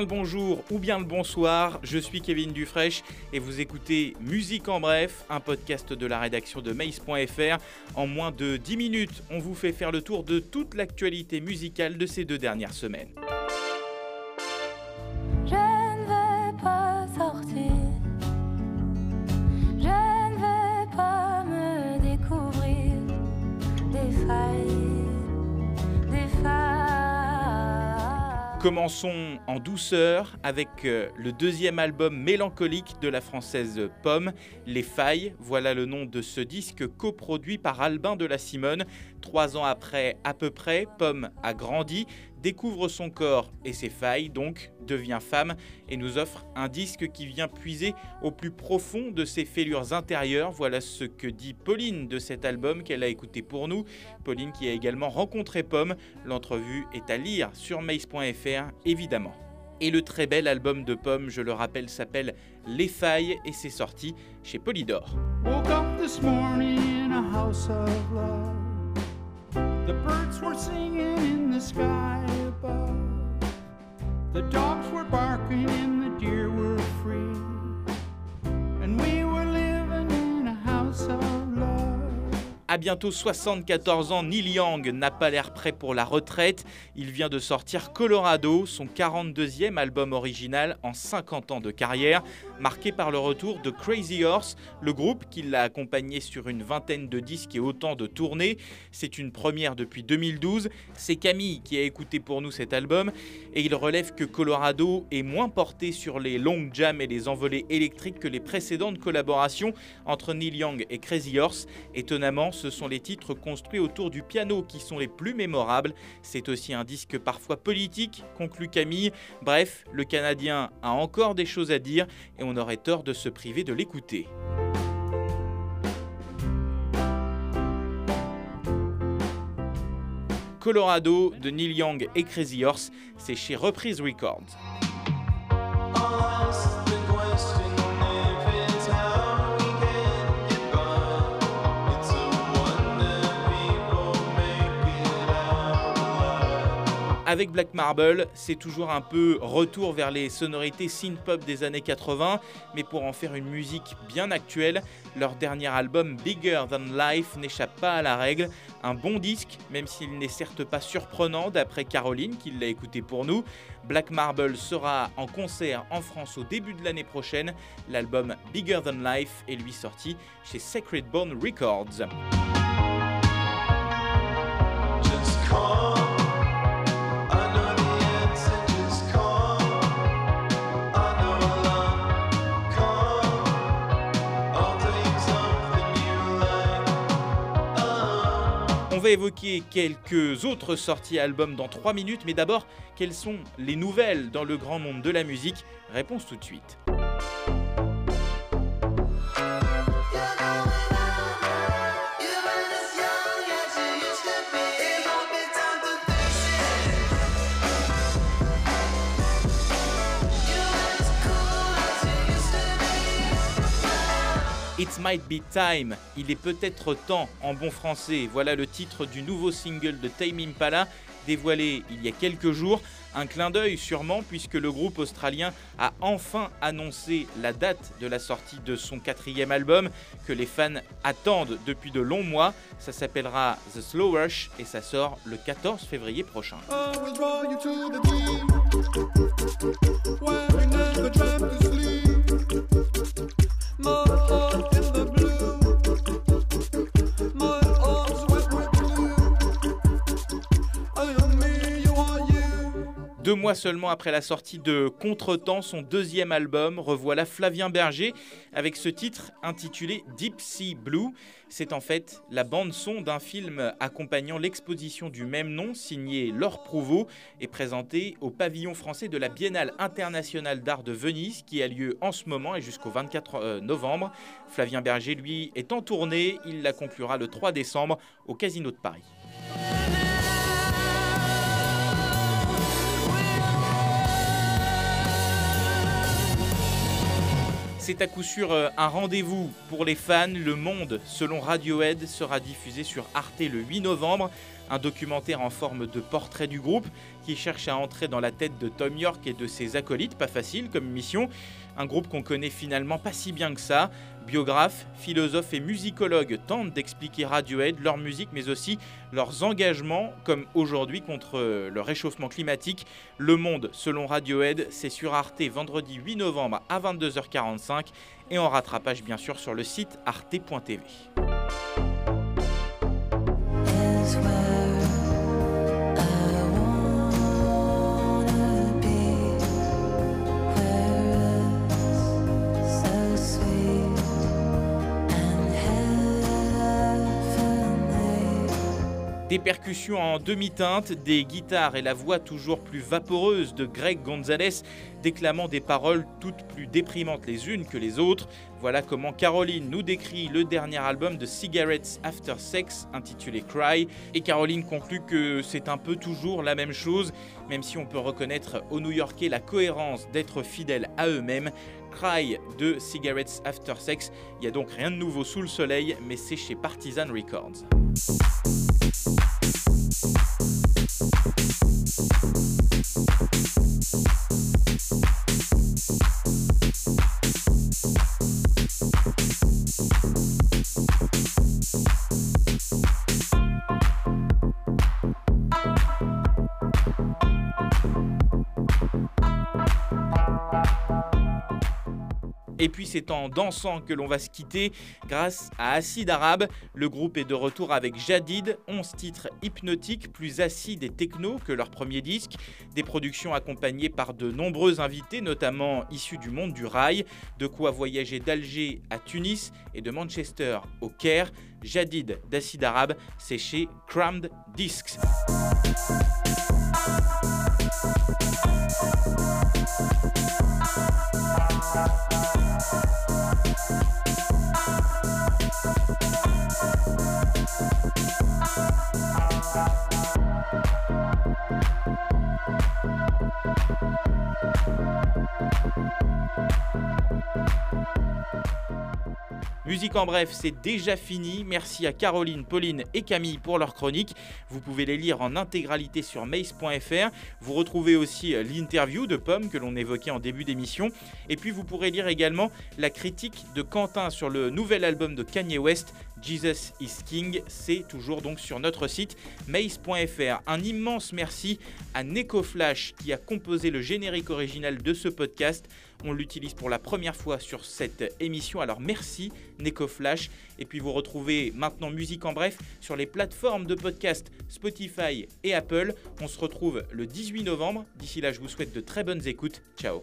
le bonjour ou bien le bonsoir. Je suis Kevin Dufresne et vous écoutez Musique en bref, un podcast de la rédaction de Mace.fr. En moins de 10 minutes, on vous fait faire le tour de toute l'actualité musicale de ces deux dernières semaines. Commençons en douceur avec euh, le deuxième album mélancolique de la française Pomme, Les Failles. Voilà le nom de ce disque coproduit par Albin de la Simone. Trois ans après à peu près, Pomme a grandi, découvre son corps et ses failles, donc devient femme et nous offre un disque qui vient puiser au plus profond de ses fêlures intérieures. Voilà ce que dit Pauline de cet album qu'elle a écouté pour nous. Pauline qui a également rencontré Pomme. L'entrevue est à lire sur mace.fr évidemment. Et le très bel album de Pomme, je le rappelle, s'appelle Les Failles et c'est sorti chez Polydor. The birds were singing in the sky above. The dogs were barking and the deer were À bientôt 74 ans, Neil Young n'a pas l'air prêt pour la retraite. Il vient de sortir Colorado, son 42e album original en 50 ans de carrière, marqué par le retour de Crazy Horse, le groupe qui l'a accompagné sur une vingtaine de disques et autant de tournées. C'est une première depuis 2012. C'est Camille qui a écouté pour nous cet album et il relève que Colorado est moins porté sur les long jams et les envolées électriques que les précédentes collaborations entre Neil Young et Crazy Horse. Étonnamment, ce sont les titres construits autour du piano qui sont les plus mémorables. C'est aussi un disque parfois politique, conclut Camille. Bref, le Canadien a encore des choses à dire et on aurait tort de se priver de l'écouter. Colorado de Neil Young et Crazy Horse, c'est chez Reprise Records. Avec Black Marble, c'est toujours un peu retour vers les sonorités synth-pop des années 80, mais pour en faire une musique bien actuelle, leur dernier album Bigger Than Life n'échappe pas à la règle. Un bon disque, même s'il n'est certes pas surprenant d'après Caroline qui l'a écouté pour nous. Black Marble sera en concert en France au début de l'année prochaine. L'album Bigger Than Life est lui sorti chez Sacred Bone Records. Évoquer quelques autres sorties albums dans 3 minutes, mais d'abord, quelles sont les nouvelles dans le grand monde de la musique? Réponse tout de suite. It Might Be Time, il est peut-être temps en bon français. Voilà le titre du nouveau single de Tame Impala, dévoilé il y a quelques jours. Un clin d'œil sûrement puisque le groupe australien a enfin annoncé la date de la sortie de son quatrième album que les fans attendent depuis de longs mois. Ça s'appellera The Slow Rush et ça sort le 14 février prochain. Deux mois seulement après la sortie de Contretemps, son deuxième album, revoilà Flavien Berger avec ce titre intitulé Deep Sea Blue. C'est en fait la bande-son d'un film accompagnant l'exposition du même nom, signé Laure Prouveau et présenté au pavillon français de la Biennale internationale d'art de Venise qui a lieu en ce moment et jusqu'au 24 euh, novembre. Flavien Berger, lui, est en tournée. Il la conclura le 3 décembre au Casino de Paris. C'est à coup sûr euh, un rendez-vous pour les fans. Le Monde, selon Radiohead, sera diffusé sur Arte le 8 novembre. Un documentaire en forme de portrait du groupe qui cherche à entrer dans la tête de Tom York et de ses acolytes, pas facile comme mission. Un groupe qu'on connaît finalement pas si bien que ça. Biographes, philosophes et musicologues tentent d'expliquer Radiohead, leur musique, mais aussi leurs engagements, comme aujourd'hui contre le réchauffement climatique. Le Monde, selon Radiohead, c'est sur Arte vendredi 8 novembre à 22h45 et en rattrapage bien sûr sur le site arte.tv. Des percussions en demi-teinte, des guitares et la voix toujours plus vaporeuse de Greg Gonzalez déclamant des paroles toutes plus déprimantes les unes que les autres. Voilà comment Caroline nous décrit le dernier album de Cigarettes After Sex intitulé Cry. Et Caroline conclut que c'est un peu toujours la même chose, même si on peut reconnaître aux New-Yorkais la cohérence d'être fidèles à eux-mêmes. Cry de Cigarettes After Sex, il n'y a donc rien de nouveau sous le soleil, mais c'est chez Partisan Records. Et puis c'est en dansant que l'on va se quitter grâce à Acide Arabe. Le groupe est de retour avec Jadid, 11 titres hypnotiques, plus acides et techno que leur premier disque. Des productions accompagnées par de nombreux invités, notamment issus du monde du rail. De quoi voyager d'Alger à Tunis et de Manchester au Caire. Jadid d'Acide Arabe, c'est chez Crammed Discs. Musique en bref, c'est déjà fini. Merci à Caroline, Pauline et Camille pour leur chronique. Vous pouvez les lire en intégralité sur mace.fr. Vous retrouvez aussi euh, l'interview de Pomme que l'on évoquait en début d'émission. Et puis vous pourrez lire également la critique de Quentin sur le nouvel album de Kanye West, Jesus is King. C'est toujours donc sur notre site mace.fr. Un immense merci à Neko Flash qui a composé le générique original de ce podcast. On l'utilise pour la première fois sur cette émission. Alors merci Neko Flash. Et puis vous retrouvez maintenant Musique en bref sur les plateformes de podcast Spotify et Apple. On se retrouve le 18 novembre. D'ici là, je vous souhaite de très bonnes écoutes. Ciao